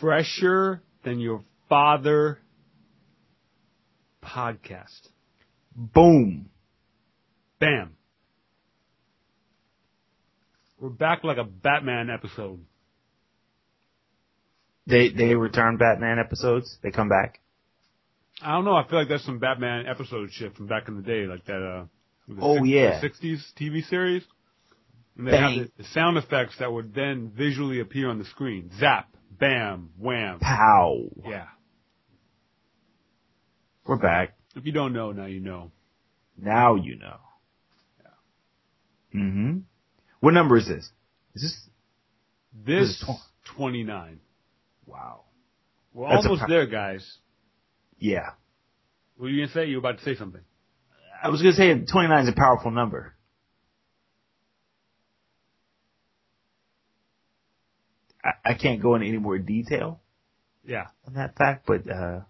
Fresher than your father podcast. Boom. Bam. We're back like a Batman episode. They they return Batman episodes. They come back. I don't know. I feel like that's some Batman episode shit from back in the day, like that. uh Oh, six- yeah. the '60s TV series. And they Bang. have the, the sound effects that would then visually appear on the screen. Zap, bam, wham. Pow. Yeah. We're back. If you don't know, now you know. Now you know. Mm-hmm. What number is this? Is this? This This is tw- 29. Wow. We're That's almost there, guys. Yeah. What were you gonna say? You were about to say something. I was gonna say 29 is a powerful number. I, I can't go into any more detail Yeah. on that fact, but uh,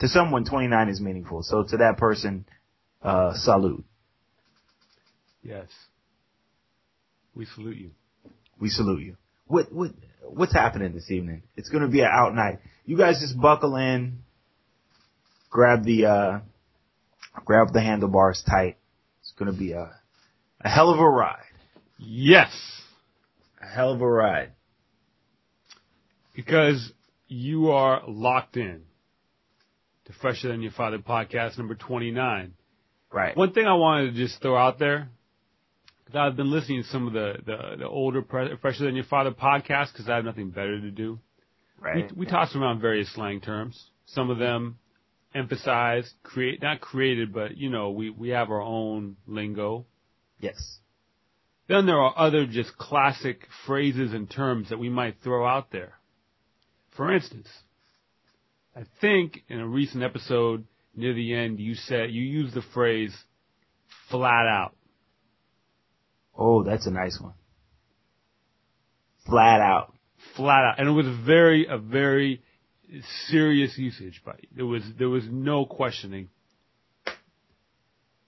to someone, 29 is meaningful. So to that person, uh, salute. Yes. We salute you. We salute you. What what what's happening this evening? It's gonna be an out night. You guys just buckle in, grab the uh, grab the handlebars tight. It's gonna be a a hell of a ride. Yes. A hell of a ride. Because you are locked in to Fresher Than Your Father podcast number 29. Right. One thing I wanted to just throw out there, because I've been listening to some of the, the, the older pre- Fresher Than Your Father podcasts because I have nothing better to do. Right. We, we toss around various slang terms. Some of them emphasize, create, not created, but you know, we, we have our own lingo. Yes. Then there are other just classic phrases and terms that we might throw out there. For instance, I think in a recent episode near the end you said you used the phrase flat out. Oh, that's a nice one. Flat out. Flat out. And it was very a very serious usage you. There was there was no questioning.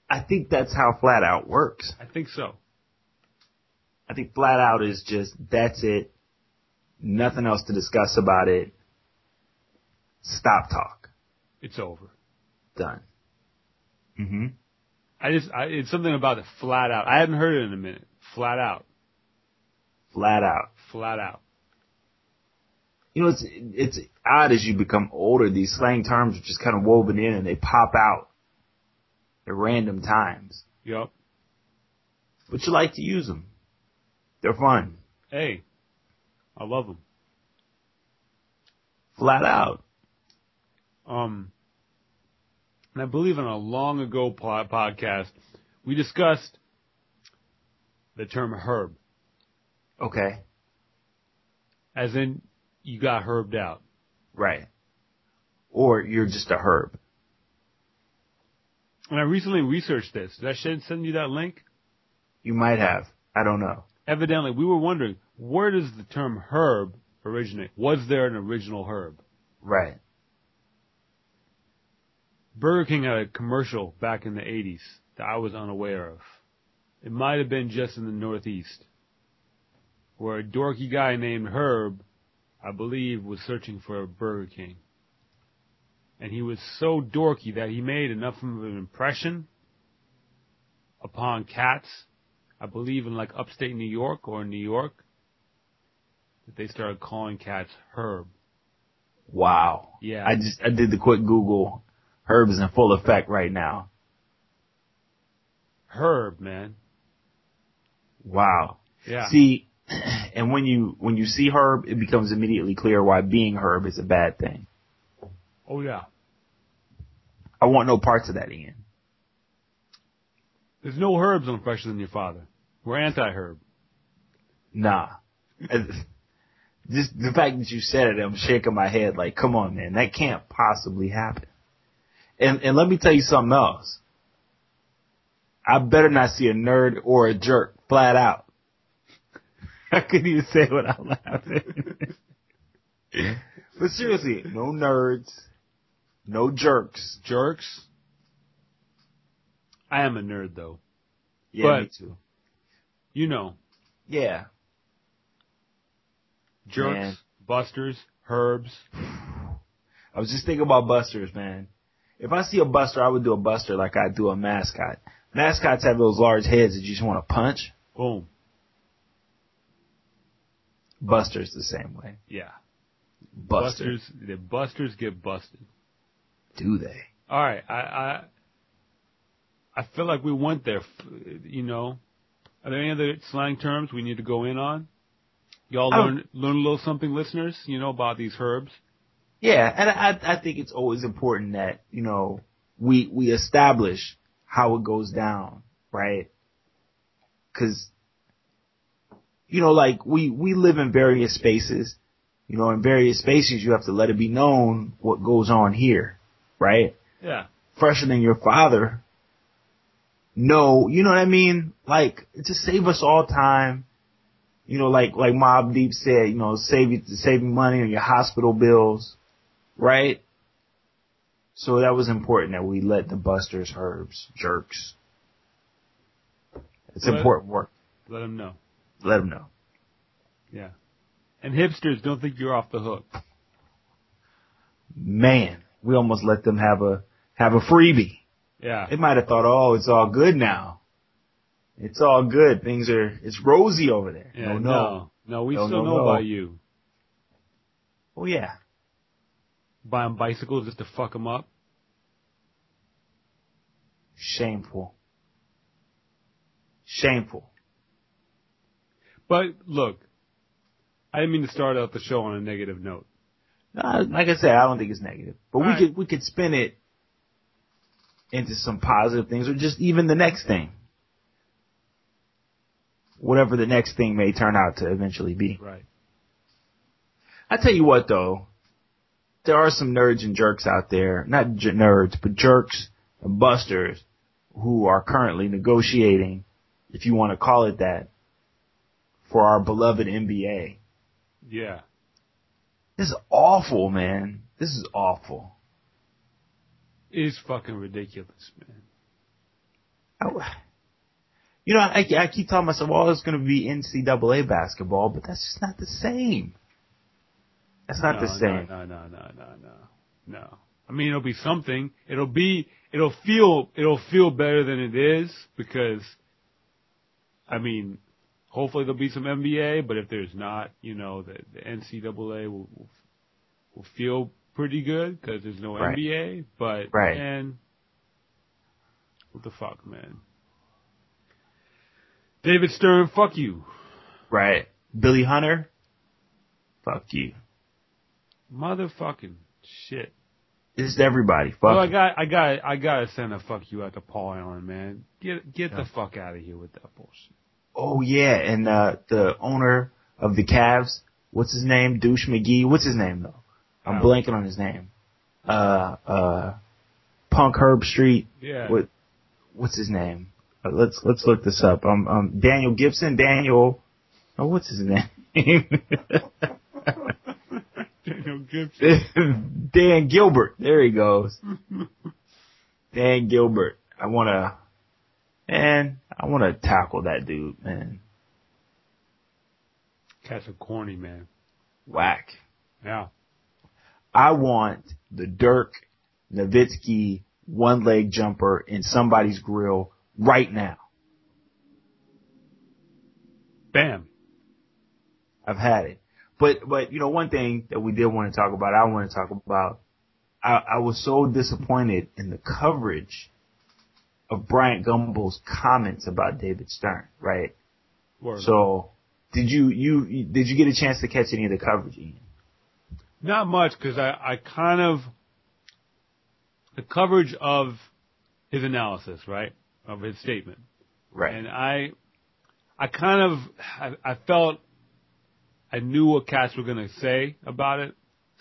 I think that's how flat out works. I think so. I think flat out is just that's it. Nothing else to discuss about it. Stop talk. It's over. Done. Mm-hmm. I just I, it's something about the flat out. I hadn't heard it in a minute. Flat out. Flat out. Flat out. You know, it's it's odd as you become older. These slang terms are just kind of woven in and they pop out at random times. Yup. But you like to use them. They're fun. Hey, I love them. Flat out. Um, and I believe in a long ago po- podcast, we discussed the term herb, Okay. as in you got herbed out. Right. Or you're just a herb. And I recently researched this. Did I send send you that link? You might have. I don't know. Evidently, we were wondering where does the term herb originate? Was there an original herb? Right. Burger King had a commercial back in the 80s that I was unaware of. It might have been just in the Northeast, where a dorky guy named Herb, I believe, was searching for a Burger King. And he was so dorky that he made enough of an impression upon cats, I believe in like upstate New York or New York, that they started calling cats Herb. Wow. Yeah. I just I did the quick Google. Herb is in full effect right now. Herb, man. Wow. Yeah. See, and when you when you see Herb, it becomes immediately clear why being Herb is a bad thing. oh yeah. I want no parts of that, Ian. There's no herbs on Fresher Than Your Father. We're anti-herb. Nah. Just the fact that you said it, I'm shaking my head like, come on, man, that can't possibly happen. And and let me tell you something else. I better not see a nerd or a jerk flat out. I couldn't even say it without laughing. but seriously, no nerds, no jerks. Jerks. I am a nerd though. Yeah, But- me too. You know, Yeah, jerks, Man. busters, herbs. I was just thinking about busters, man. If I see a buster, I would do a buster like I do a mascot. Mascots have those large heads that you just want to punch. Boom. Busters the same way. Yeah. Buster. Busters. The busters get busted. Do they? All right. I I I feel like we went there. You know, are there any other slang terms we need to go in on? Y'all I learn learn a little something, listeners. You know about these herbs. Yeah, and I I think it's always important that you know we we establish how it goes down, right? Because you know, like we we live in various spaces. You know, in various spaces, you have to let it be known what goes on here, right? Yeah. Fresher than your father. No, you know what I mean? Like, to save us all time. You know, like, like Mobb Deep said, you know, save you, save you money on your hospital bills, right? So that was important that we let the busters, herbs, jerks. It's Let- important work. Let them know. Let them know. Yeah. And hipsters don't think you're off the hook. Man, we almost let them have a, have a freebie. Yeah. They might have thought, oh, it's all good now. It's all good. Things are, it's rosy over there. Yeah. no, no. No. No, we No, still no, know no. about you. Oh yeah. Buying bicycles just to fuck them up. Shameful. Shameful. But look, I didn't mean to start out the show on a negative note. Uh, like I said, I don't think it's negative, but we Alright. could we could spin it into some positive things, or just even the next thing, whatever the next thing may turn out to eventually be. Right. I tell you what, though, there are some nerds and jerks out there, not j- nerds, but jerks and busters who are currently negotiating, if you want to call it that, for our beloved NBA. Yeah. This is awful, man. This is awful. It's fucking ridiculous, man. I- you know, I, I keep telling myself, well, it's going to be NCAA basketball, but that's just not the same. That's not no, the same. No, no, no, no, no, no. I mean, it'll be something. It'll be, it'll feel, it'll feel better than it is because, I mean, hopefully there'll be some NBA, but if there's not, you know, the, the NCAA will, will, will feel pretty good because there's no Right. NBA, but, Right. man, what the fuck, man? David Stern, fuck you. Right. Billy Hunter? Fuck you. Motherfucking shit. It's everybody. Fuck Well, I got, I got, I gotta send a fuck you out to Paul Allen, man. Get, get Yeah. the fuck out of here with that bullshit. Oh yeah, and uh the owner of the Cavs, what's his name? Douche McGee. What's his name though? I'm blanking on his name. Uh uh Punk Herb Street. Yeah. What what's his name? Uh, let's let's look this up. Um um Daniel Gibson, Daniel Oh, what's his name? Daniel Gibson. Dan Gilbert. There he goes. Dan Gilbert. I wanna man, I wanna tackle that dude, man. Cat's a corny man. Whack. Yeah. I want the Dirk Nowitzki one leg jumper in somebody's grill right now. Bam. I've had it. But, but, you know, one thing that we did want to talk about, I want to talk about, I, I was so disappointed in the coverage of Bryant Gumbel's comments about David Stern, right? Word. So, did you, you, did you get a chance to catch any of the coverage, Ian? Not much because I, I kind of the coverage of his analysis, right, of his statement, Right. and I, I kind of, I, I felt I knew what cats were gonna say about it,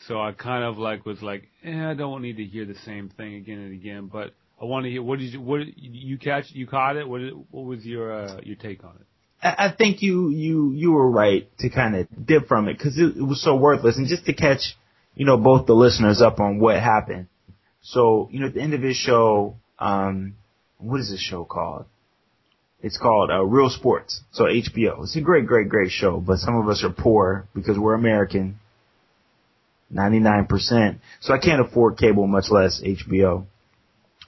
so I kind of like was like, eh, I don't need to hear the same thing again and again, but I want to hear what did you, what you catch, you caught it, what did, what was your uh, your take on it? I think you you you were right to kind of dip from it because it, it was so worthless, and just to catch you know both the listeners up on what happened. So you know at the end of his show, um, what is this show called? It's called uh, Real Sports. So HBO. It's a great, great, great show, but some of us are poor because we're American. 99%. So I can't afford cable, much less HBO.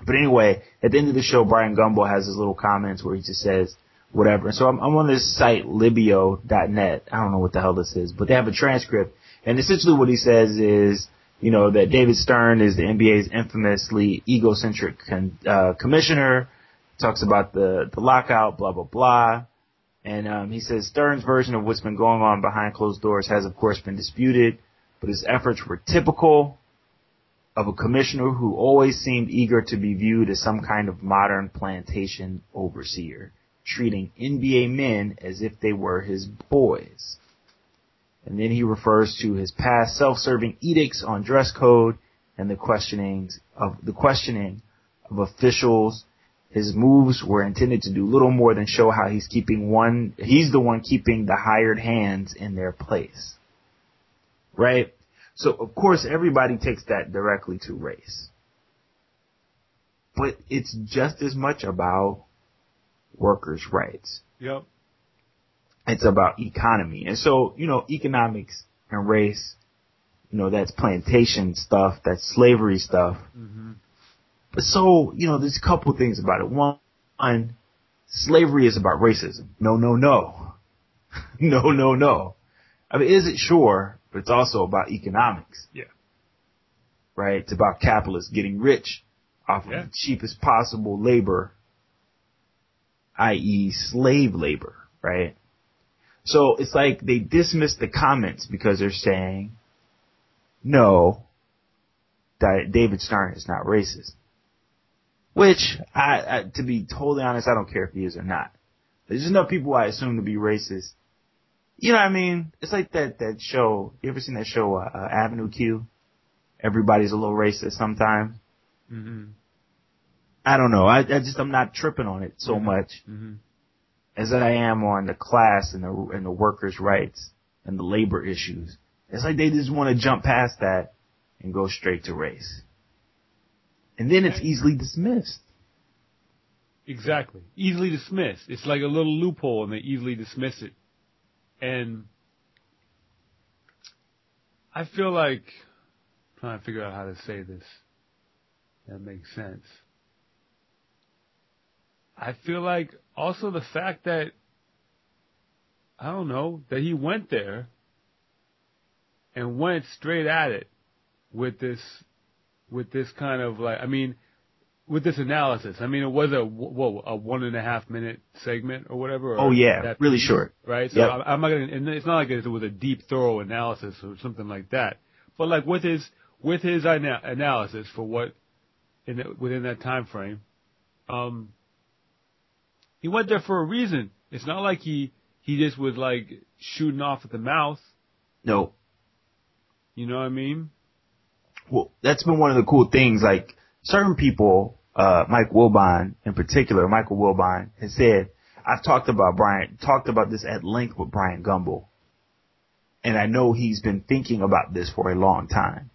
But anyway, at the end of the show, Brian Gumbel has his little comments where he just says, whatever. So I'm, I'm on this site, libio.net. I don't know what the hell this is, but they have a transcript. And essentially what he says is, you know, that David Stern is the NBA's infamously egocentric con, uh, commissioner. Talks about the, the lockout, blah, blah, blah. And um, he says Stern's version of what's been going on behind closed doors has, of course, been disputed, but his efforts were typical of a commissioner who always seemed eager to be viewed as some kind of modern plantation overseer, treating NBA men as if they were his boys. And then he refers to his past self-serving edicts on dress code and the questionings of the questioning of officials his moves were intended to do little more than show how he's keeping one, he's the one keeping the hired hands in their place. Right? So of course everybody takes that directly to race. But it's just as much about workers' rights. Yep. It's about economy. And so, you know, economics and race, you know, that's plantation stuff, that's slavery stuff. Mm-hmm. So, you know, there's a couple of things about it. One, slavery is about racism. No, no, no. no, no, no. I mean, is it sure, but it's also about economics. Yeah. Right? It's about capitalists getting rich off Yeah. of the cheapest possible labor, i.e. slave labor, right? So it's like they dismiss the comments because they're saying, no, David Stern is not racist. Which, I, I, to be totally honest, I don't care if he is or not. There's enough people I assume to be racist. You know what I mean? It's like that, that show, you ever seen that show, uh, uh, Avenue Q? Everybody's a little racist sometimes. Mm-hmm. I don't know. I, I just, I'm not tripping on it so Mhm. much Mm-hmm. as I am on the class and the, and the workers' rights and the labor issues. It's like they just want to jump past that and go straight to race. And then it's easily dismissed. Exactly. Easily dismissed. It's like a little loophole and they easily dismiss it. And I feel like I'm trying to figure out how to say this. That makes sense. I feel like also the fact that I don't know, that he went there and went straight at it with this with this kind of like I mean with this analysis. I mean, it was a whoa, a one and a half minute segment or whatever. Or Oh yeah, that really piece, short. right? So Yep. I'm, I'm not gonna. And it's not like it was a deep, thorough analysis or something like that. But like with his with his ana- analysis for what in the, within that time frame, um, he went there for a reason. It's not like he he just was like shooting off at the mouth. No, You know what I mean? well, that's been one of the cool things. Like certain people, uh, Mike Wilbon in particular, Michael Wilbon has said, I've talked about Brian, talked about this at length with Brian Gumbel. And I know he's been thinking about this for a long time.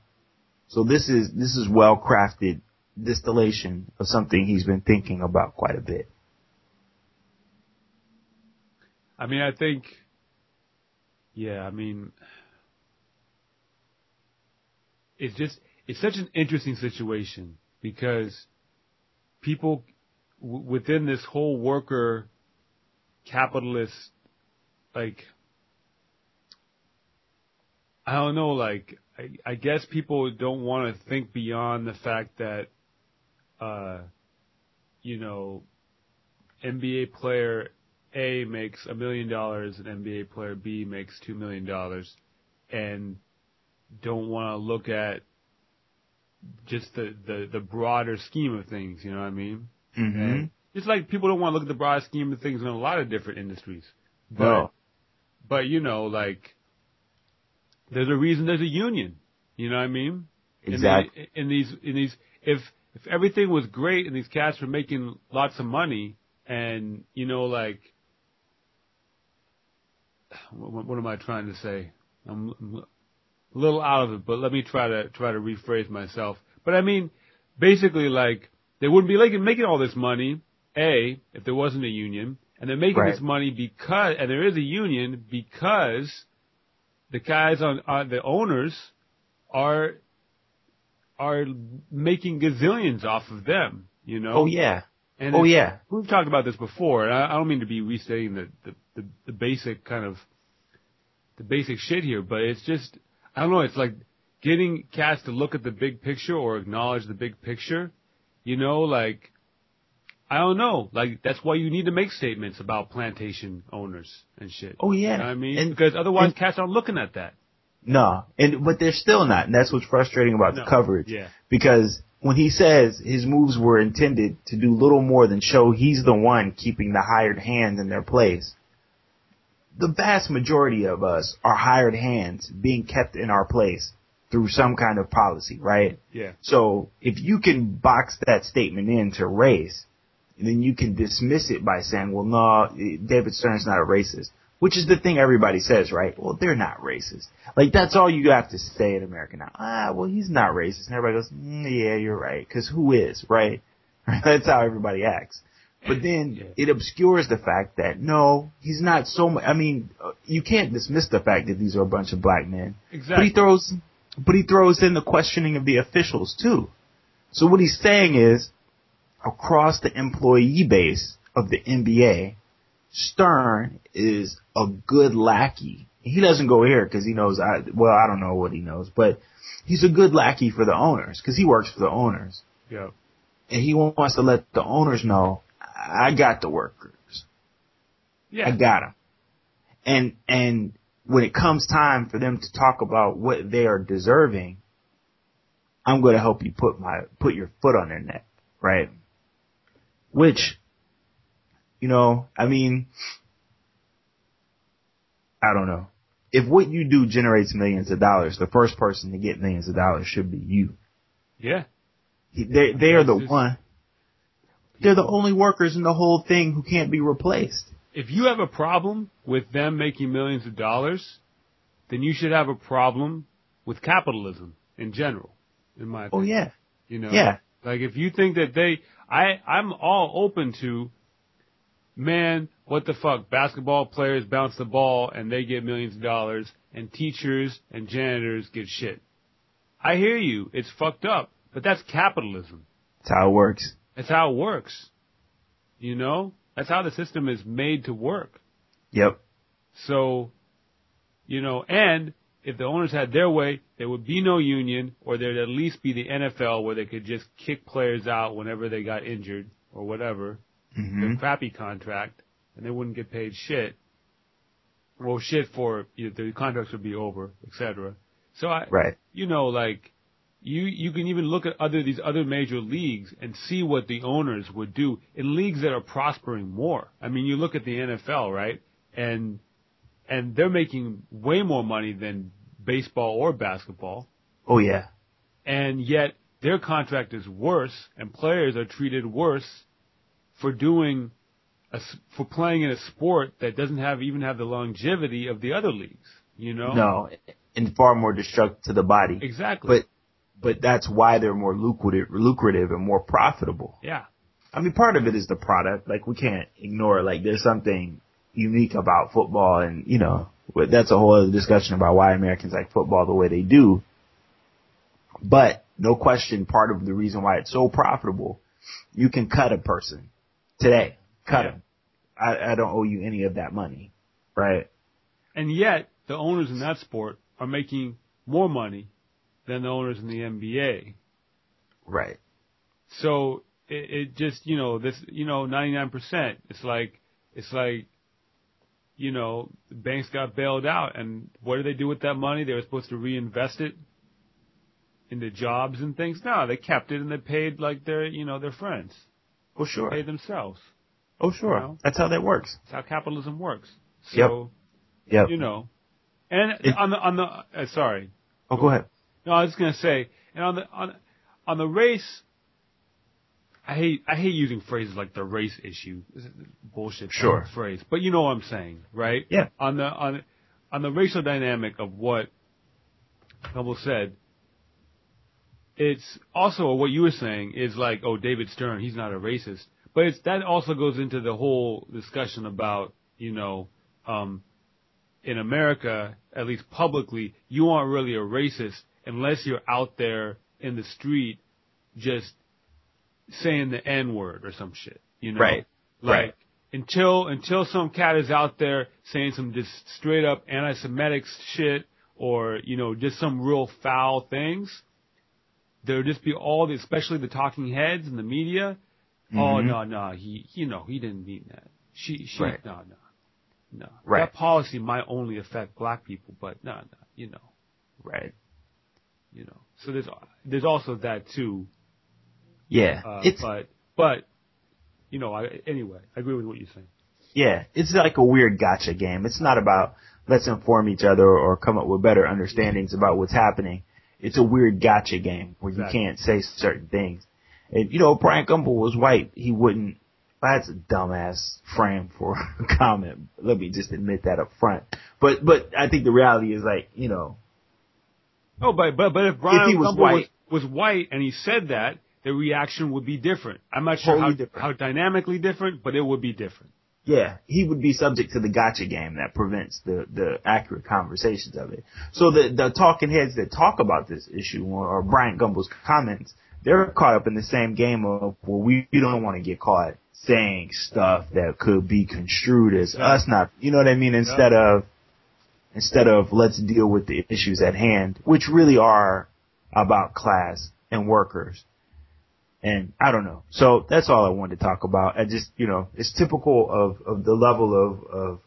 So this is, this is well crafted distillation of something he's been thinking about quite a bit. I mean, I think, yeah, I mean, it's just, it's such an interesting situation because people w- within this whole worker capitalist, like, I don't know, like, I, I guess people don't want to think beyond the fact that, uh, you know, NBA player a makes a million dollars and NBA player B makes two million dollars and don't want to look at just the, the, the broader scheme of things, you know what I mean? Mm-hmm. And it's like people don't want to look at the broad scheme of things in a lot of different industries. But, No. but you know, like, there's a reason there's a union. You know what I mean? In the- Exactly. In, these, in these, if, if everything was great and these cats were making lots of money and, you know, like, what, what am I trying to say? I'm, a little out of it, but let me try to, try to rephrase myself. But I mean, basically like, they wouldn't be like making all this money, A, if there wasn't a union, and they're making Right. this money because, and there is a union because the guys on, on the owners are are making gazillions off of them. You know. Oh yeah. And Oh yeah. We've talked about this before, and I, I don't mean to be restating the, the, the, the basic kind of the basic shit here, but it's just I don't know. It's like getting cats to look at the big picture or acknowledge the big picture. You know, like I don't know. Like that's why you need to make statements about plantation owners and shit. Oh yeah. You know I mean, And- because otherwise and- cats aren't looking at that. No, and but they're still not, and that's what's frustrating about No. the coverage. Yeah. Because when he says his moves were intended to do little more than show he's the one keeping the hired hands in their place, the vast majority of us are hired hands being kept in our place through some kind of policy, right? Yeah. So if you can box that statement into race, then you can dismiss it by saying, well, no, David Stern's not a racist. Which is the thing everybody says, right? Well, they're not racist. Like, that's all you have to say in America now. Ah, well, he's not racist. And everybody goes, mm, yeah, you're right. Cause who is, right? That's how everybody acts. But then Yeah. it obscures the fact that no, he's not so much. I mean, uh, you can't dismiss the fact that these are a bunch of black men. Exactly. But he throws, but he throws in the questioning of the officials too. So what he's saying is, across the employee base of the NBA, Stern is a good lackey. He doesn't go here because he knows. I well, I don't know what he knows, but he's a good lackey for the owners because he works for the owners, yeah. and he wants to let the owners know, I got the workers. Yeah. I got them. And, and when it comes time for them to talk about what they are deserving, I'm going to help you put my, put your foot on their neck, right? Which, you know, I mean, I don't know. If what you do generates millions of dollars, the first person to get millions of dollars should be you. yeah. They, they are the one. They're the only workers in the whole thing who can't be replaced. if you have a problem with them making millions of dollars, then you should have a problem with capitalism in general, in my oh, opinion. Oh yeah. You know? Yeah. Like if you think that they, I, I'm all open to, man, what the fuck, basketball players bounce the ball and they get millions of dollars and teachers and janitors get shit. I hear you. It's fucked up, but that's capitalism. That's how it works. That's how it works. You know? That's how the system is made to work. Yep. So, you know, and if the owners had their way, there would be no union, or there'd at least be the NFL where they could just kick players out whenever they got injured or whatever, hmm their crappy contract, and they wouldn't get paid shit. Well, shit for you know, the contracts would be over, etc. So I, Right. you know, like you you can even look at other these other major leagues and see what the owners would do in leagues that are prospering more. I mean, you look at the NFL, right? And and they're making way more money than baseball or basketball, Oh yeah. and yet their contract is worse, and players are treated worse for doing a for playing in a sport that doesn't have even have the longevity of the other leagues. You know? No, and far more destructive to the body. Exactly. But but that's why they're more lucrative, lucrative and more profitable. yeah. I mean, part of it is the product. Like we can't ignore. Like there's something unique about football, and you know, but that's a whole other discussion about why Americans like football the way they do. But no question, part of the reason why it's so profitable, you can cut a person today. Cut Yeah. him. I, I don't owe you any of that money, right? And yet, the owners in that sport are making more money than the owners in the NBA. Right. So it, it just, you know, this, you know, 99%. It's like, it's like, you know, the banks got bailed out and what did they do with that money? They were supposed to reinvest it into jobs and things. No, they kept it and they paid like their, you know, their friends. Oh sure. Paid themselves. Oh sure. You know? That's how that works. That's how capitalism works. Yep. So, Yep. you know, and It- on the, on the, uh, sorry, oh, go ahead. No, I was just gonna say, and on the on on the race, I hate I hate using phrases like the race issue. This is bullshit Sure. phrase, but you know what I'm saying, right? Yeah. On the on on the racial dynamic of what Hubble said, it's also what you were saying is like, oh, David Stern, he's not a racist, but it's that also goes into the whole discussion about you know. um in America, at least publicly, you aren't really a racist unless you're out there in the street just saying the N word or some shit. You know? Right. Like Right. until until some cat is out there saying some just straight up anti Semitic shit or, you know, just some real foul things, there'll just be all the especially the talking heads in the media. Oh Mhm. no, no, he you know, he didn't mean that. She she Right. no no. No. Right. That policy might only affect black people, but no, no, you know, Right. You know. So there's there's also that too. Yeah. Uh, it's but but you know, I anyway, I agree with what you're saying. yeah. It's like a weird gotcha game. It's not about let's inform each other or come up with better understandings about what's happening. It's a weird gotcha game where you Exactly. can't say certain things. And you know, if Brian Gumbel was white, he wouldn't. That's a dumbass frame for a comment. Let me just admit that up front. But but I think the reality is like you know Oh, but but but if Brian he was white- was, was white and he said that, the reaction would be different. I'm not sure how different. how dynamically different, but it would be different. Yeah, he would be subject to the gotcha game that prevents the, the accurate conversations of it. So the, the talking heads that talk about this issue or, or Brian Gumbel's comments, they're caught up in the same game of, well, we don't want to get caught saying stuff that could be construed as Yeah. us not, you know what I mean? Instead of, instead of let's deal with the issues at hand, which really are about class and workers. And I don't know. So that's all I wanted to talk about. I just, you know, it's typical of, of the level of, of,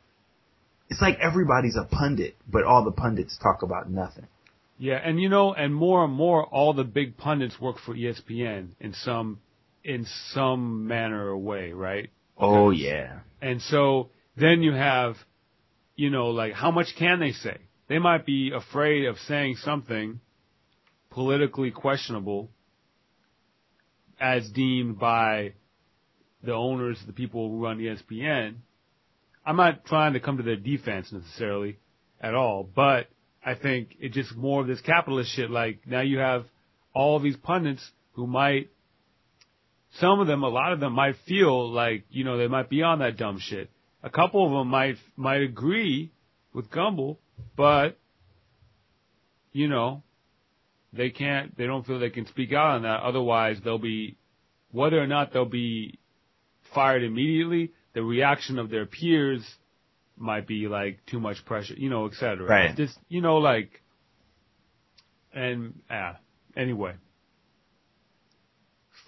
it's like everybody's a pundit, but all the pundits talk about nothing. Yeah, and you know, and more and more, all the big pundits work for ESPN in some in some manner or way, right? Oh yeah. And so then you have, you know, like how much can they say? They might be afraid of saying something politically questionable as deemed by the owners, the people who run ESPN. I'm not trying to come to their defense necessarily at all, but I think it's just more of this capitalist shit. Like now you have all these pundits who might some of them, a lot of them might feel like, you know, they might be on that dumb shit. A couple of them might, might agree with Gumbel, but, you know, they can't, they don't feel they can speak out on that. Otherwise they'll be, whether or not they'll be fired immediately, the reaction of their peers might be like too much pressure, you know, et cetera. Right. Just, you know, like, and, ah, anyway.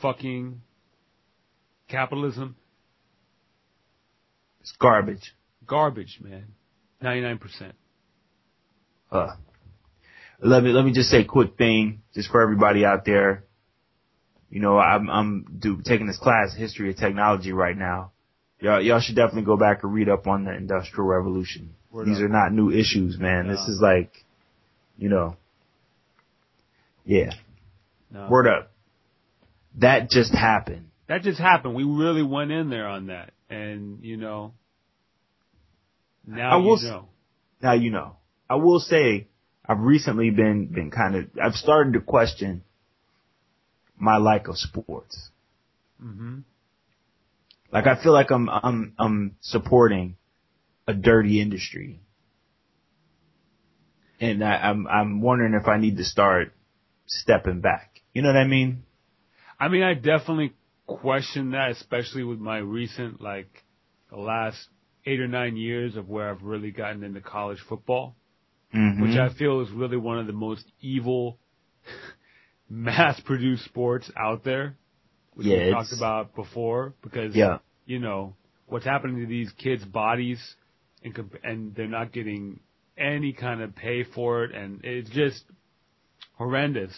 Fucking capitalism, It's garbage. garbage, man. 99%. Uh, let me, let me just say a quick thing just for everybody out there. You know, I'm, I'm do, taking this class, History of Technology right now. Y'all, y'all should definitely go back and read up on the Industrial Revolution. Word These up. are not new issues, man. This is like, you know, yeah, No. word up. That just happened. That just happened. We really went in there on that. And, you know, now I will you know. Now you know. I will say, I've recently been, been kind of, I've started to question my like of sports. hmm Like I feel like I'm I'm I'm supporting a dirty industry, and I, I'm I'm wondering if I need to start stepping back. You know what I mean? I mean, I definitely question that, especially with my recent, like, the last eight or nine years of where I've really gotten into college football. Mm-hmm. which I feel is really one of the most evil mass-produced sports out there, which Yeah, we talked about before. Because yeah, you know what's happening to these kids' bodies, and comp- and they're not getting any kind of pay for it, and it's just horrendous.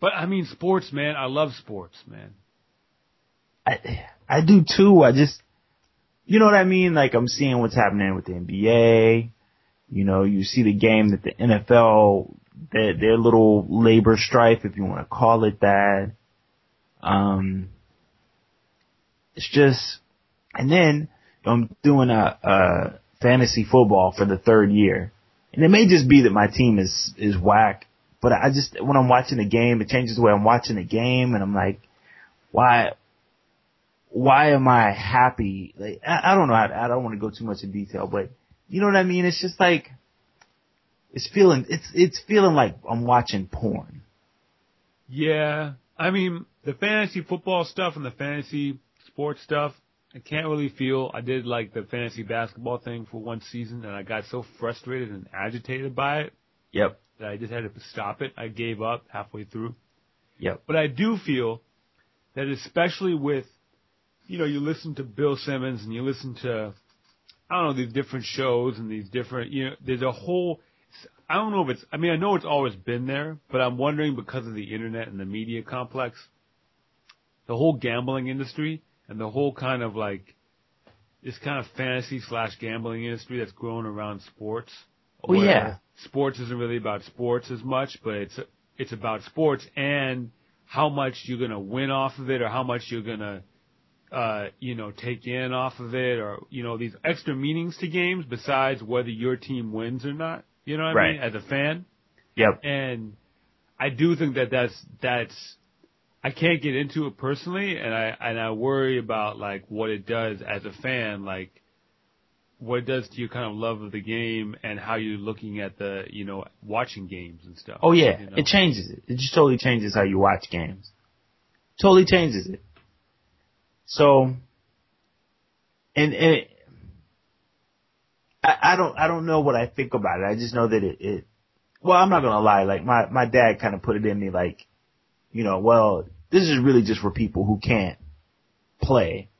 But I mean, sports, man. I love sports, man. I I do too. I just, you know what I mean? Like I'm seeing what's happening with the NBA. You know, you see the game that the NFL, their, their little labor strife, if you want to call it that. Um, it's just, and then I'm doing a, a fantasy football for the third year. And it may just be that my team is, is whack, but I just, when I'm watching the game, it changes the way I'm watching the game and I'm like, why, why am I happy? Like, I, I don't know. I, I don't want to go too much in detail, but you know what I mean? It's just like, it's feeling it's it's feeling like I'm watching porn. Yeah, I mean the fantasy football stuff and the fantasy sports stuff. I can't really feel. I did like the fantasy basketball thing for one season, and I got so frustrated and agitated by it Yep. that I just had to stop it. I gave up halfway through. Yep. But I do feel that especially with, you know, you listen to Bill Simmons and you listen to, I don't know, these different shows and these different, you know, there's a whole, I don't know if it's, I mean, I know it's always been there, but I'm wondering because of the internet and the media complex, the whole gambling industry and the whole kind of like, this kind of fantasy slash gambling industry that's grown around sports. Oh, where yeah. Sports isn't really about sports as much, but it's it's about sports and how much you're gonna win off of it or how much you're gonna uh, you know, take in off of it or, you know, these extra meanings to games besides whether your team wins or not. You know what I mean? As a fan. Yep. And I do think that that's, that's, I can't get into it personally and I, and I worry about like what it does as a fan, like what it does to your kind of love of the game and how you're looking at the, you know, watching games and stuff. Oh yeah, you know? it changes it. It just totally changes how you watch games. Totally changes it. So, and and it, I, I don't I don't know what I think about it. I just know that it. it well, I'm not gonna lie. Like my my dad kind of put it in me like, you know, well, this is really just for people who can't play,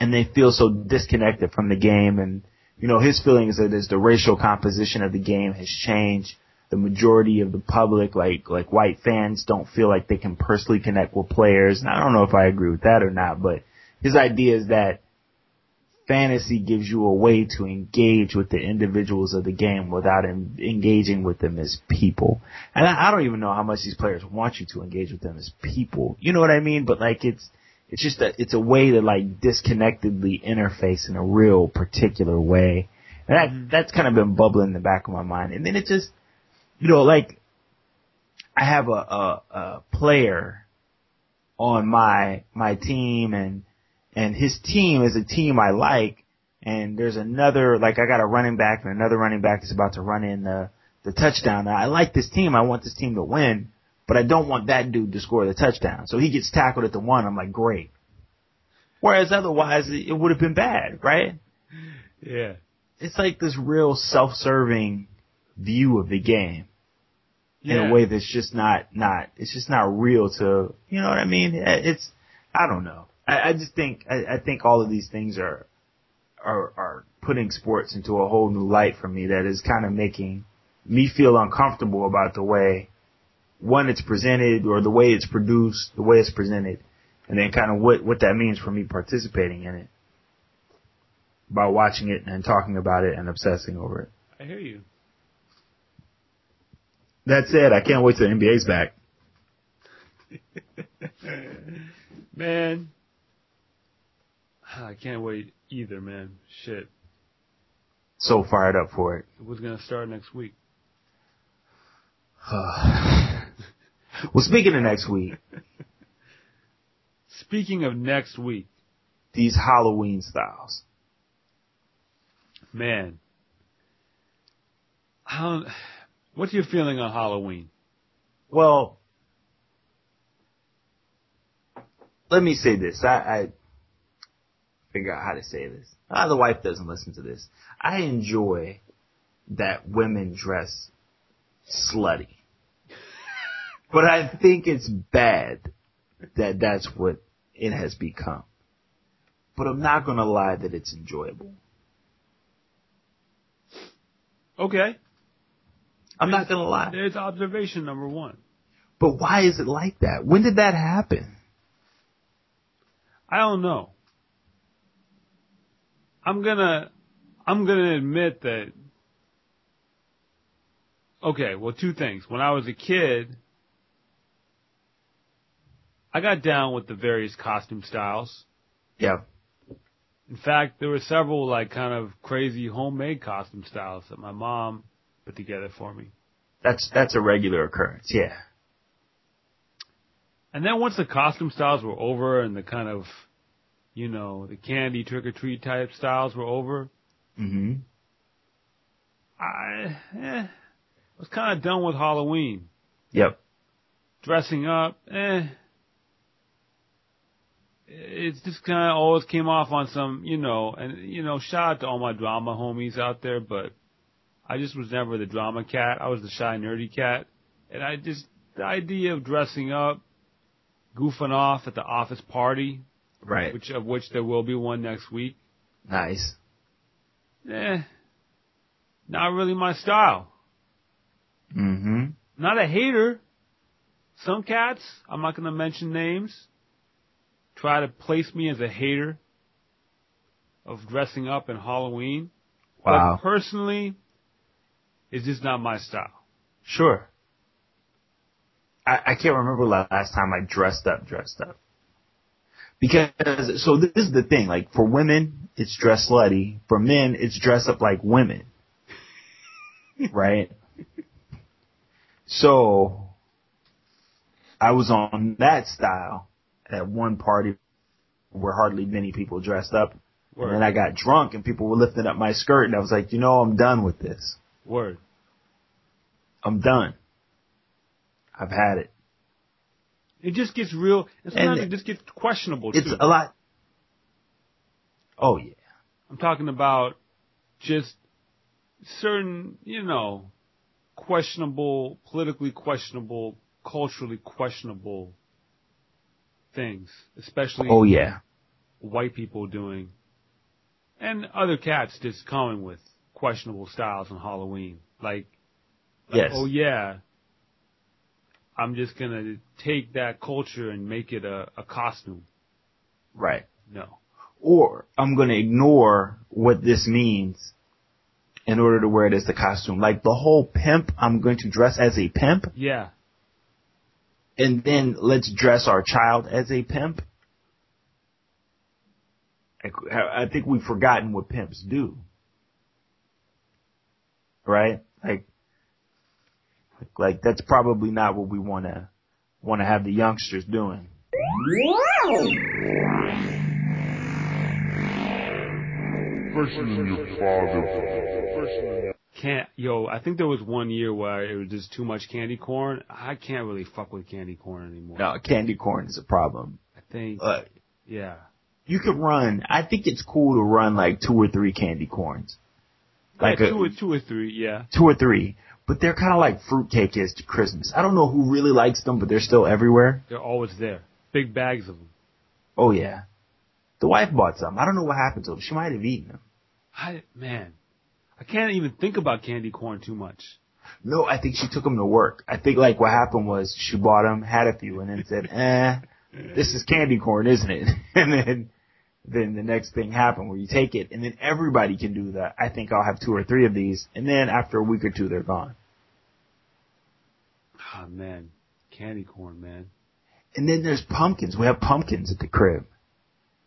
and they feel so disconnected from the game. And you know, his feeling is that as the racial composition of the game has changed, the majority of the public, like like white fans, don't feel like they can personally connect with players. And I don't know if I agree with that or not, but his idea is that fantasy gives you a way to engage with the individuals of the game without en- engaging with them as people. And I, I don't even know how much these players want you to engage with them as people. You know what I mean? But like it's it's just a it's a way to like disconnectedly interface in a real particular way. And that mm-hmm. that's kind of been bubbling in the back of my mind. And then it just you know, like I have a, a, a player on my my team and and his team is a team I like and there's another like I got a running back and another running back is about to run in the the touchdown. I like this team, I want this team to win, but I don't want that dude to score the touchdown. So he gets tackled at the one, I'm like, great. Whereas otherwise it, it would have been bad, right? Yeah. It's like this real self-serving view of the game in Yeah. a way that's just not not it's just not real to you know what I mean? It's I don't know. I, I just think I, I think all of these things are are are putting sports into a whole new light for me that is kind of making me feel uncomfortable about the way one it's presented or the way it's produced, the way it's presented, and then kind of what what that means for me participating in it. By watching it and talking about it and obsessing over it. I hear you. That said, I can't wait till the NBA's back. Man. I can't wait either, man. Shit. So fired up for it. It was gonna start next week. well, speaking of next week, Speaking of next week, these Halloween styles. man. How, what's your feeling on Halloween? Well, let me say this. I, I figure out how to say this. Ah, the wife doesn't listen to this. I enjoy that women dress slutty. but I think it's bad that that's what it has become. But I'm not gonna lie that it's enjoyable. Okay. I'm not gonna lie. There's observation number one. But why is it like that? When did that happen? I don't know. I'm gonna, I'm gonna admit that. Okay, well, two things. When I was a kid, I got down with the various costume styles. Yeah. In fact, there were several like kind of crazy homemade costume styles that my mom put together for me. That's that's a regular occurrence, yeah. And then once the costume styles were over and the kind of, you know, the candy trick or treat type styles were over, Mm-hmm. I, eh, I was kind of done with Halloween. Yep. Dressing up, eh. It's just kind of always came off on some, you know, and you know, shout out to all my drama homies out there, but I just was never the drama cat. I was the shy, nerdy cat, and I just the idea of dressing up, goofing off at the office party, Right. which of which there will be one next week. Nice. Eh, not really my style. Mm-hmm. Not a hater. Some cats, I'm not going to mention names, try to place me as a hater of dressing up in Halloween. Wow. But personally, it's just not my style. Sure. I, I can't remember the last time I dressed up, dressed up. Because, so this is the thing, like for women, it's dress slutty. For men, it's dress up like women. right? So, I was on that style at one party where hardly many people dressed up. Word. And then I got drunk and people were lifting up my skirt and I was like, you know, I'm done with this. Word. I'm done. I've had it. It just gets real, and sometimes And it just gets questionable too. It's too. a lot. Oh yeah. I'm talking about just certain, you know, questionable, politically questionable, culturally questionable things, especially Oh yeah. white people doing, and other cats just coming with questionable styles on Halloween. Like, like, Yes. oh yeah, I'm just gonna take that culture and make it a, a costume. Right. No. Or I'm gonna ignore what this means in order to wear it as the costume. Like the whole pimp, I'm going to dress as a pimp Yeah. and then let's dress our child as a pimp. I- I think we've forgotten what pimps do. Right? Like, like that's probably not what we want to want to have the youngsters doing. Especially in your father's Can't yo, I think there was one year where it was just too much candy corn. I can't really fuck with candy corn anymore. No, candy corn is a problem. I think Uh, yeah. you could run. I think it's cool to run like two or three candy corns, like yeah, a, two or two or three, yeah. two or three. But they're kind of like fruitcake is to Christmas. I don't know who really likes them, but they're still everywhere. They're always there. Big bags of them. Oh yeah. The wife bought some. I don't know what happened to them. She might have eaten them. I man, I can't even think about candy corn too much. No, I think she took them to work. I think like what happened was she bought them, had a few, and then said, "Eh, this is candy corn, isn't it?" And then, then the next thing happened where you take it, and then everybody can do that. I think I'll have two or three of these, and then after a week or two, they're gone. Oh man, candy corn, man. And then there's pumpkins. We have pumpkins at the crib.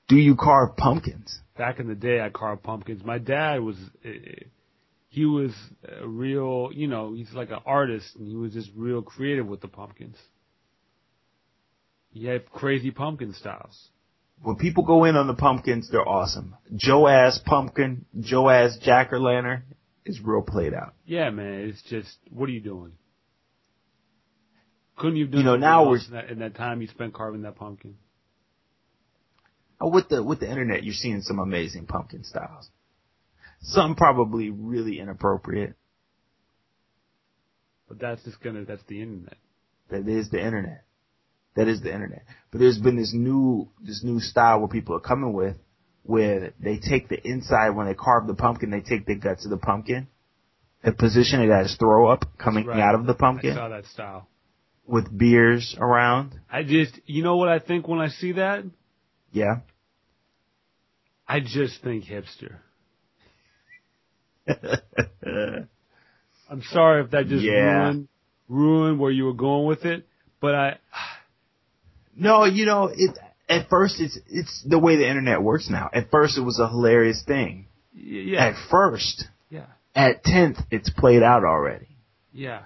Do you carve pumpkins? Back in the day, I carved pumpkins. My dad was, uh, he was a real, you know, he's like an artist, and he was just real creative with the pumpkins. He had crazy pumpkin styles. When people go in on the pumpkins, they're awesome. Joe ass pumpkin, Joe ass jack o' lantern is real played out. Yeah, man, it's just, what are you doing? Couldn't you have done You know, now we're- in that, in that time you spent carving that pumpkin? Oh, with the with the internet, you're seeing some amazing pumpkin styles. Some probably really inappropriate. But that's just gonna, that's the internet. That is the internet. That is the internet. But there's been this new this new style where people are coming with, where they take the inside when they carve the pumpkin, they take the guts of the pumpkin, and position it as throw up coming Right. out of the I pumpkin saw that style. with beers around. I just, you know what I think when I see that? Yeah. I just think hipster. I'm sorry if that just Yeah. ruined ruined where you were going with it, but I No, you know, it at first it's it's the way the internet works now. At first it was a hilarious thing. yeah At first, yeah at tenth, it's played out already. yeah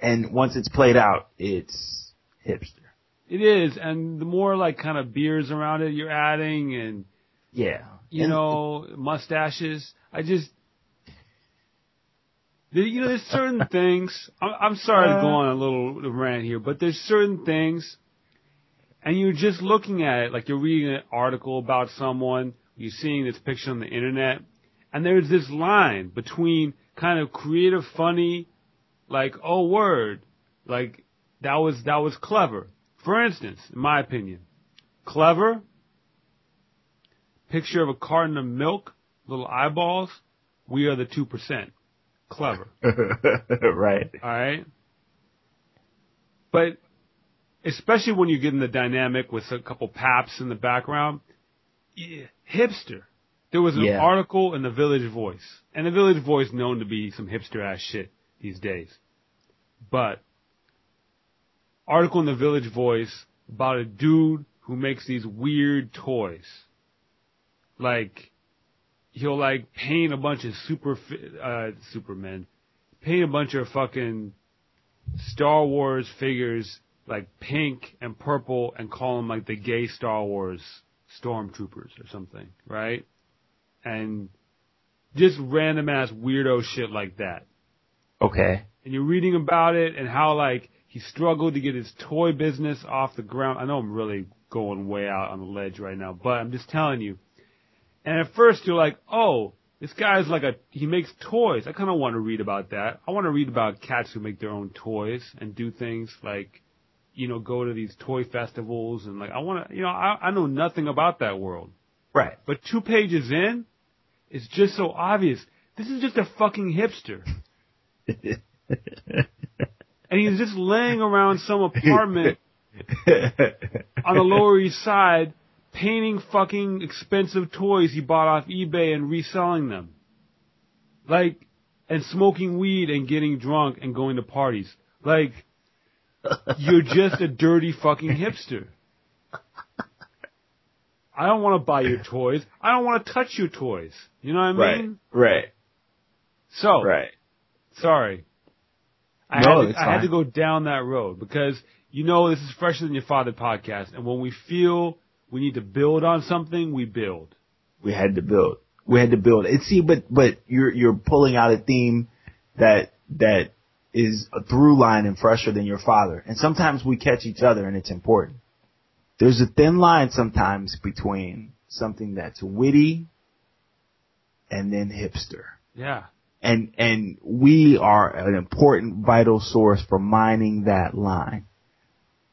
And once it's played out, it's hipster. it is, and the more like kind of beers around it you're adding, and Yeah. you And- know mustaches, I just You know, there's certain things. I'm, I'm sorry to go Uh. on a little rant here, but there's certain things, and you're just looking at it like you're reading an article about someone, you're seeing this picture on the internet, and there's this line between kind of creative, funny, like oh word, like that was that was clever. For instance, in my opinion, clever. Picture of a carton of milk, little eyeballs. We are the two percent. Clever. right. All right. But especially when you get in the dynamic with a couple Pabsts in the background, yeah, hipster. There was an Yeah. article in the Village Voice, and the Village Voice known to be some hipster ass shit these days. But article in the Village Voice about a dude who makes these weird toys. Like he'll like paint a bunch of super uh Superman, paint a bunch of fucking Star Wars figures like pink and purple and call them like the gay Star Wars stormtroopers or something, right? And just random ass weirdo shit like that. Okay. And you're reading about it and how like he struggled to get his toy business off the ground. I know I'm really going way out on the ledge right now, but I'm just telling you. And at first you're like, oh, this guy's like a, he makes toys. I kind of want to read about that. I want to read about cats who make their own toys and do things like, you know, go to these toy festivals and like, I want to, you know, I, I know nothing about that world. Right. But two pages in, it's just so obvious. This is just a fucking hipster. And he's just laying around some apartment on the Lower East Side painting fucking expensive toys he bought off eBay and reselling them. Like, and smoking weed and getting drunk and going to parties. Like, you're just a dirty fucking hipster. I don't want to buy your toys. I don't want to touch your toys. You know what I mean? Right. Right. So, Right. sorry. I, No, had, to, I had to go down that road because you know this is fresher than your father podcast, and when we feel we need to build on something, we build. We had to build. We had to build. And see, but but you're you're pulling out a theme that that is a through line and fresher than your father. And sometimes we catch each other, and it's important. There's a thin line sometimes between something that's witty and then hipster. Yeah, and and we are an important vital source for mining that line.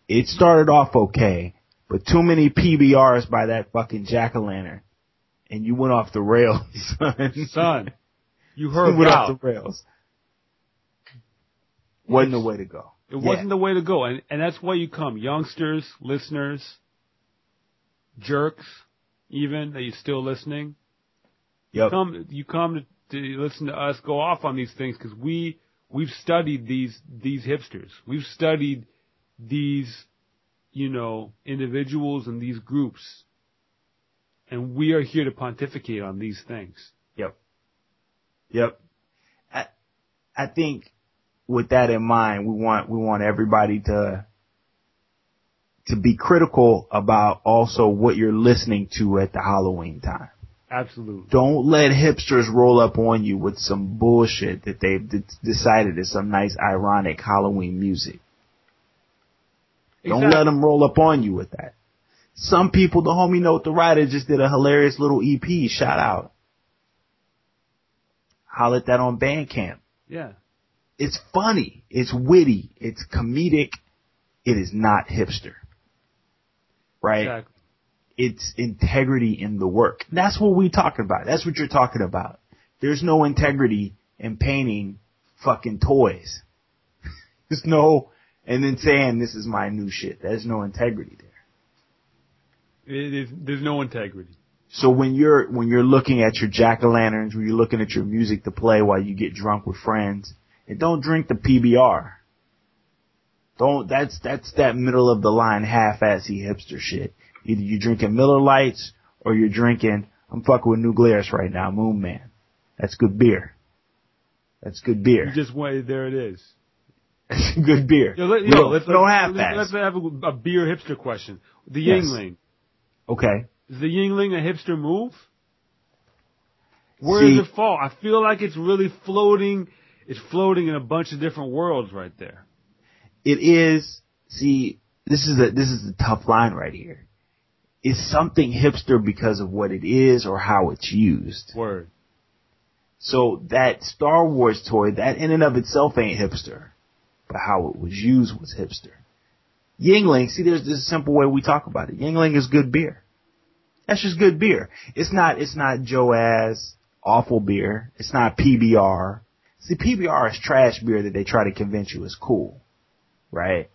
It started off okay, but too many PBRs by that fucking jack o' lantern, and you went off the rails, son. son, you You heard went out. off the rails. Wasn't the way to go. It Yeah. wasn't the way to go, and and that's why you come, youngsters, listeners, jerks, even that you're still listening. Yep. come you come to, to listen to us go off on these things because we we've studied these these hipsters. We've studied these you know individuals and these groups, and we are here to pontificate on these things. Yep. Yep. I, I think with that in mind, we want, we want everybody to, to be critical about also what you're listening to at the Halloween time. Absolutely. Don't let hipsters roll up on you with some bullshit that they've d- decided is some nice ironic Halloween music. Don't Exactly. let them roll up on you with that. Some people, the homie Note the Writer just did a hilarious little EP, shout out. Holla at that on Bandcamp. Yeah. It's funny. It's witty. It's comedic. It is not hipster. Right? Exactly. It's integrity in the work. That's what we talking about. That's what you're talking about. There's no integrity in painting fucking toys. There's no, and then saying this is my new shit. There's no integrity there. It is, there's no integrity. So when you're when you're looking at your jack o' lanterns, when you're looking at your music to play while you get drunk with friends, and don't drink the PBR. Don't that's that's that middle of the line half-assy hipster shit. Either you're drinking Miller Lights or you're drinking I'm fucking with New Glarus right now, Moon Man. That's good beer. That's good You beer. just wait. There it is. That's good beer. Yo, let, yo, don't, let's, don't let's, let's have a, a beer hipster question. The Yes. Yuengling. Okay. Is the Yuengling a hipster move? Where does it fall? I feel like it's really floating. it's floating in a bunch of different worlds right there. It is. See, this is a this is a tough line right here. Is something hipster because of what it is or how it's used? Word. So that Star Wars toy, that in and of itself ain't hipster, but how it was used was hipster. Yuengling, see, there's this simple way we talk about it. Yuengling is good beer. That's just good beer. It's not, it's not Joe ass awful beer. It's not PBR. See, PBR is trash beer that they try to convince you is cool, right?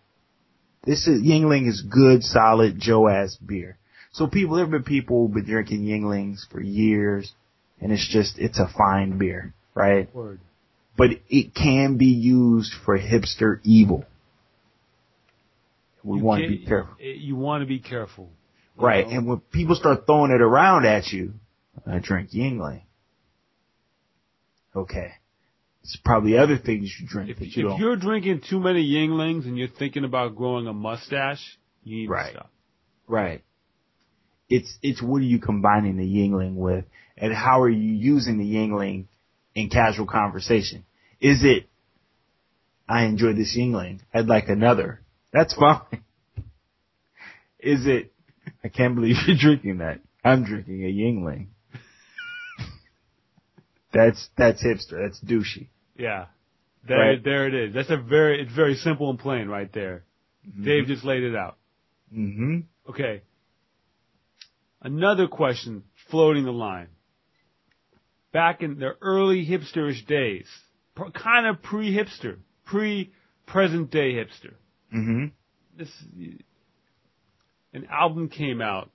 This is Yuengling is good, solid Joe beer. So people, there have been people who've been drinking Yuenglings for years, and it's just it's a fine beer, right? Word. But it can be used for hipster evil. We You want to be careful, eh, You want to be careful. right? know? And when people start throwing it around at you, I drink Yuengling. Okay, it's probably other things you drink if, that if you don't. you're drinking too many Yuenglings and you're thinking about growing a mustache, you need Right. to stop. Right. It's it's what are you combining the Yuengling with, and how are you using the Yuengling in casual conversation? Is it I enjoy this Yuengling, I'd like another. That's fine. Is it I can't believe you're drinking that. I'm drinking a Yuengling. that's that's hipster. That's douchey. Yeah. There, Right. there it is. That's a very, it's very simple and plain right there. Dave just laid it out. Mm-hmm. Okay. Another question floating the line. Back in the early hipsterish days, kind of pre-hipster, pre-present day hipster, Mm-hmm. this an album came out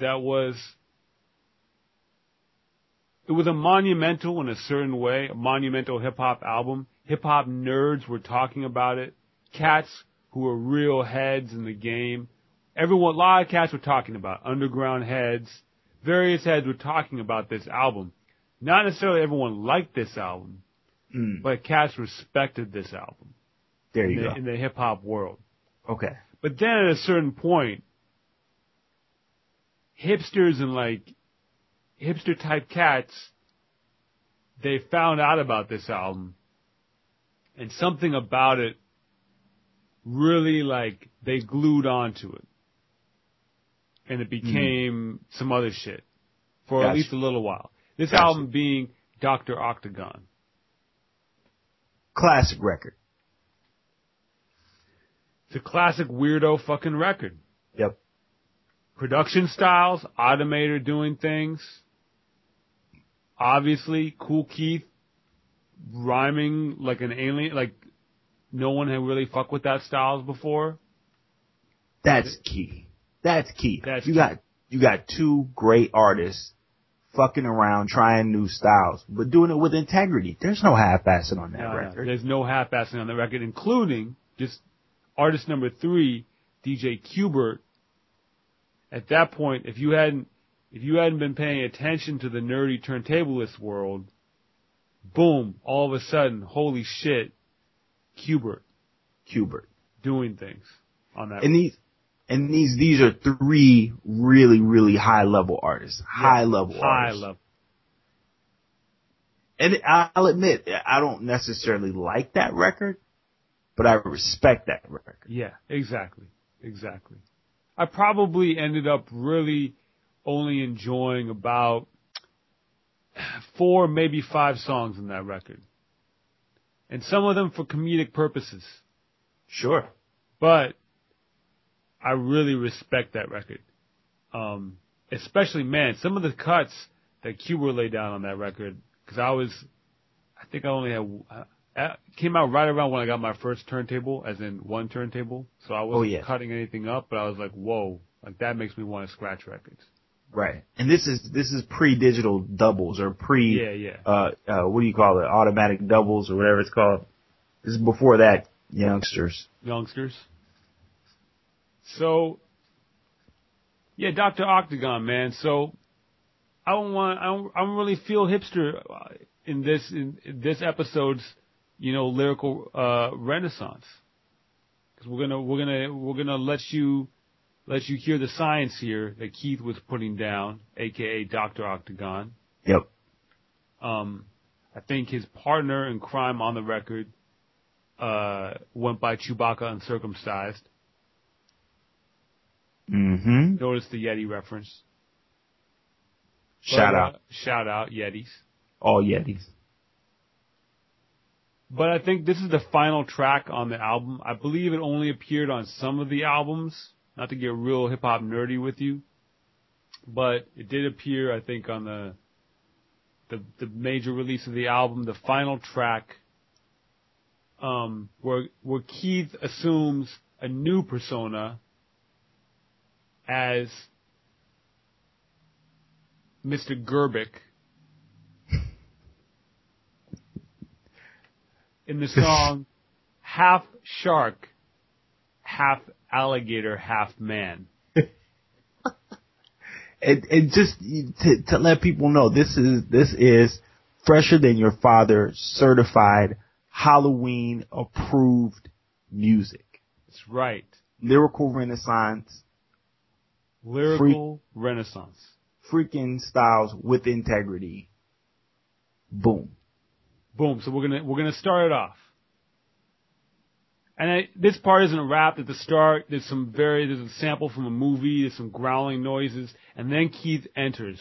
that was it was a monumental in a certain way, a monumental hip hop album. Hip hop nerds were talking about it. Cats who were real heads in the game. Everyone, a lot of cats were talking about it. underground heads. Various heads were talking about this album. Not necessarily everyone liked this album, Mm. but cats respected this album There in you the, go. in the hip hop world. Okay. But then at a certain point, hipsters and like hipster type cats, they found out about this album and something about it really like they glued onto it. And it mm. became some other shit for at least a little while. This Gotcha. album being Dr. Octagon. Classic record. It's a classic weirdo fucking record. Yep. production styles, Automator doing things. Obviously, Kool Keith rhyming like an alien, like no one had really fucked with that styles before. That's key. That's key. That's you key. got you got two great artists fucking around trying new styles, but doing it with integrity. There's no half-assing on that No, no, record. There's no half-assing on the record, including just artist number three, DJ Qbert. At that point, if you hadn't, if you hadn't been paying attention to the nerdy turntablist world, boom, all of a sudden, holy shit, Qbert Hubert. doing things on that. And these and these these are three really really high level artists. High level high artists. level. And I'll admit I don't necessarily like that record, but I respect that record. Yeah, exactly, exactly. I probably ended up really only enjoying about four, maybe five songs in that record. And some of them for comedic purposes. Sure. But I really respect that record. Um, especially, man, some of the cuts that Qbert laid down on that record, cause I was, I think I only had, uh, uh, came out right around when I got my first turntable, as in one turntable. So I wasn't Oh, yeah. cutting anything up, but I was like, whoa, like that makes me want to scratch records. Right. And this is this is pre digital doubles or pre Yeah, yeah. uh, uh, what do you call it? Automatic doubles or whatever it's called. This is before that, youngsters. youngsters. So, yeah, Dr. Octagon, man. So, I don't want, I don't, I don't really feel hipster uh, in this, in, this episode's, you know, lyrical, uh, renaissance. Cause we're gonna, we're gonna, we're gonna let you, let you hear the science here that Keith was putting down, aka Dr. Octagon. Yep. Um, I think his partner in crime on the record uh, went by Chewbacca uncircumcised. Mm-hmm. Notice the Yeti reference. Shout But, uh, out. shout out Yetis. All Yetis. But I think this is the final track on the album. I believe it only appeared on some of the albums. Not to get real hip hop nerdy with you, but it did appear, I think, on the the the major release of the album, the final track, um, where where Keith assumes a new persona as Mr. Gerbik in the song half shark, half alligator, half man. And, and just to, to let people know, this is this is fresher than your father certified Halloween approved music. That's right. Lyrical Renaissance, Lyrical renaissance. freaking styles with integrity. Boom. Boom. So we're gonna we're gonna start it off. And I, this part isn't a rap. At the start, there's some very there's a sample from a movie. There's some growling noises, and then Keith enters.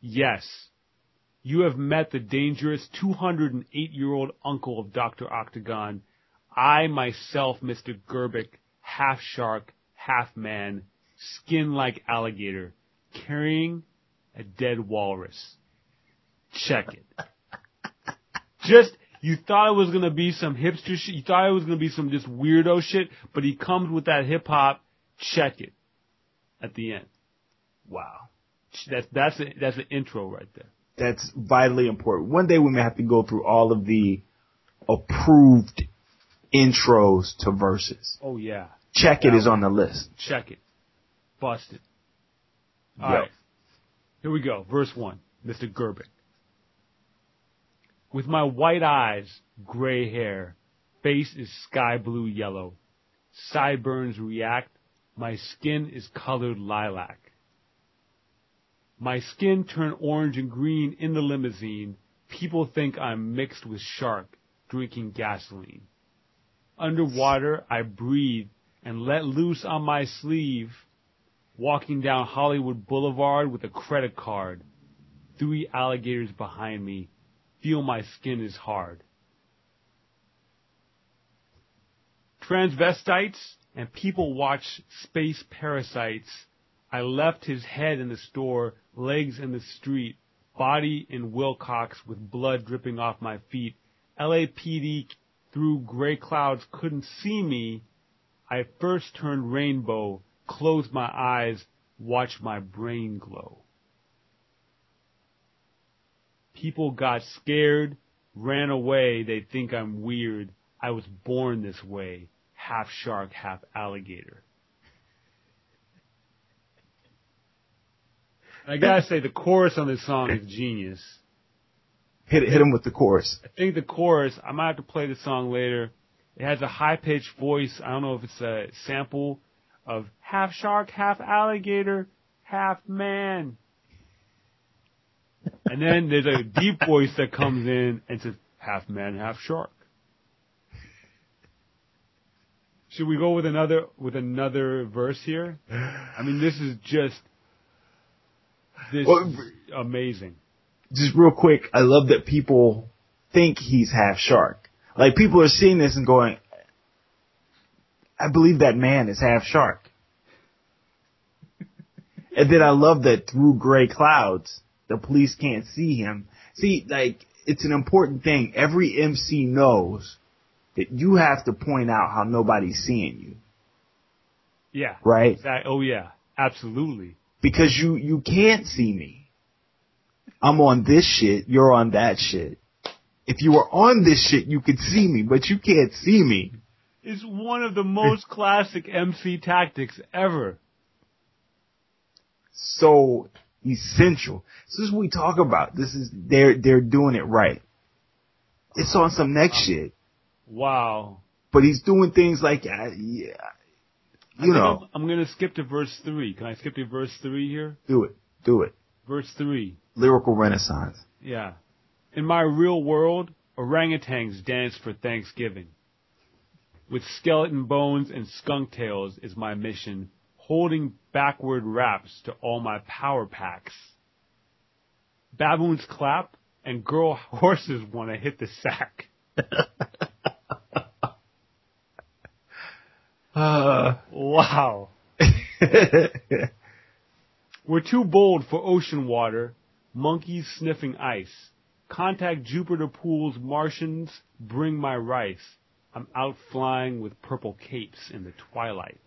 Yes, you have met the dangerous 208 year old uncle of Doctor Octagon. I myself, Mr. Gerbik, half shark, half man, skin like alligator, carrying a dead walrus. Check it. Just, you thought it was gonna be some hipster shit, you thought it was gonna be some just weirdo shit, but he comes with that hip hop, check it. At the end. Wow. That's, that's, a, that's an intro right there. That's vitally important. One day we may have to go through all of the approved intros to verses. Oh yeah. Check it is on the list. Check it. Busted. Yep. Alright. Here we go. Verse one. Mr. Gerbik. With my white eyes, gray hair, face is sky blue yellow. Sideburns react. My skin is colored lilac. My skin turned orange and green in the limousine. People think I'm mixed with shark, drinking gasoline. Underwater, I breathe and let loose on my sleeve, walking down Hollywood Boulevard with a credit card. Three alligators behind me, feel my skin is hard. Transvestites and people watch space parasites. I left his head in the store, legs in the street, body in Wilcox with blood dripping off my feet. LAPD through gray clouds couldn't see me. I first turned rainbow, closed my eyes, watched my brain glow. People got scared, ran away, they think I'm weird. I was born this way, half shark, half alligator. I gotta say, the chorus on this song is genius. Hit hit him with the chorus. I think the chorus, I might have to play the song later. It has a high pitched voice. I don't know if it's a sample of half shark, half alligator, half man. And then there's a deep voice that comes in and says half man, half shark. Should we go with another with another verse here? I mean, this is just this Well, is amazing. Just real quick, I love that people think he's half shark. Like people are seeing this and going, I believe that man is half shark. and then I love that through gray clouds, the police can't see him. See, like, it's an important thing. Every MC knows that you have to point out how nobody's seeing you, Yeah. right? That, oh yeah, absolutely. Because you, you can't see me. I'm on this shit, you're on that shit. If you were on this shit, you could see me, but you can't see me. It's one of the most classic MC tactics ever. so essential. This is what we talk about. This is they're they're doing it right. It's on some next shit, Wow. but he's doing things like uh, yeah, you know, I'm, I'm gonna skip to verse three. Can I skip to verse three here? do it, do it. Verse three. Lyrical renaissance. Yeah. In my real world, orangutans dance for Thanksgiving. With skeleton bones and skunk tails is my mission, holding backward raps to all my power packs. Baboons clap and girl horses want to hit the sack. Uh, Wow. We're too bold for ocean water, monkeys sniffing ice. Contact Jupiter pools, Martians, bring my rice. I'm out flying with purple capes in the twilight.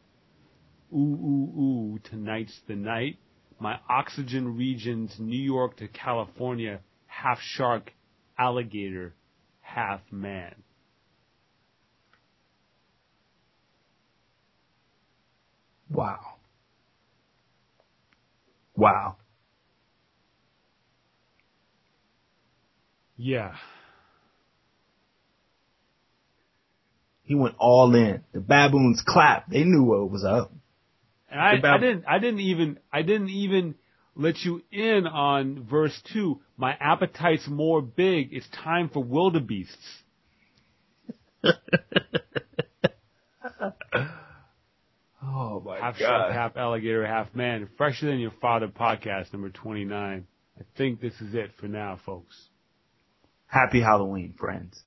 Ooh, ooh, ooh, tonight's the night. My oxygen regions, New York to California, half shark, alligator, half man. wow. Wow. Yeah. He went all in. The baboons clapped. They knew what was up. And I, bab- I didn't, I didn't even, I didn't even let you in on verse two. My appetite's more big. It's time for wildebeests. Oh my Half shark, half alligator, half man. Fresher than your father podcast number 29. I think this is it for now, folks. Happy Halloween, friends.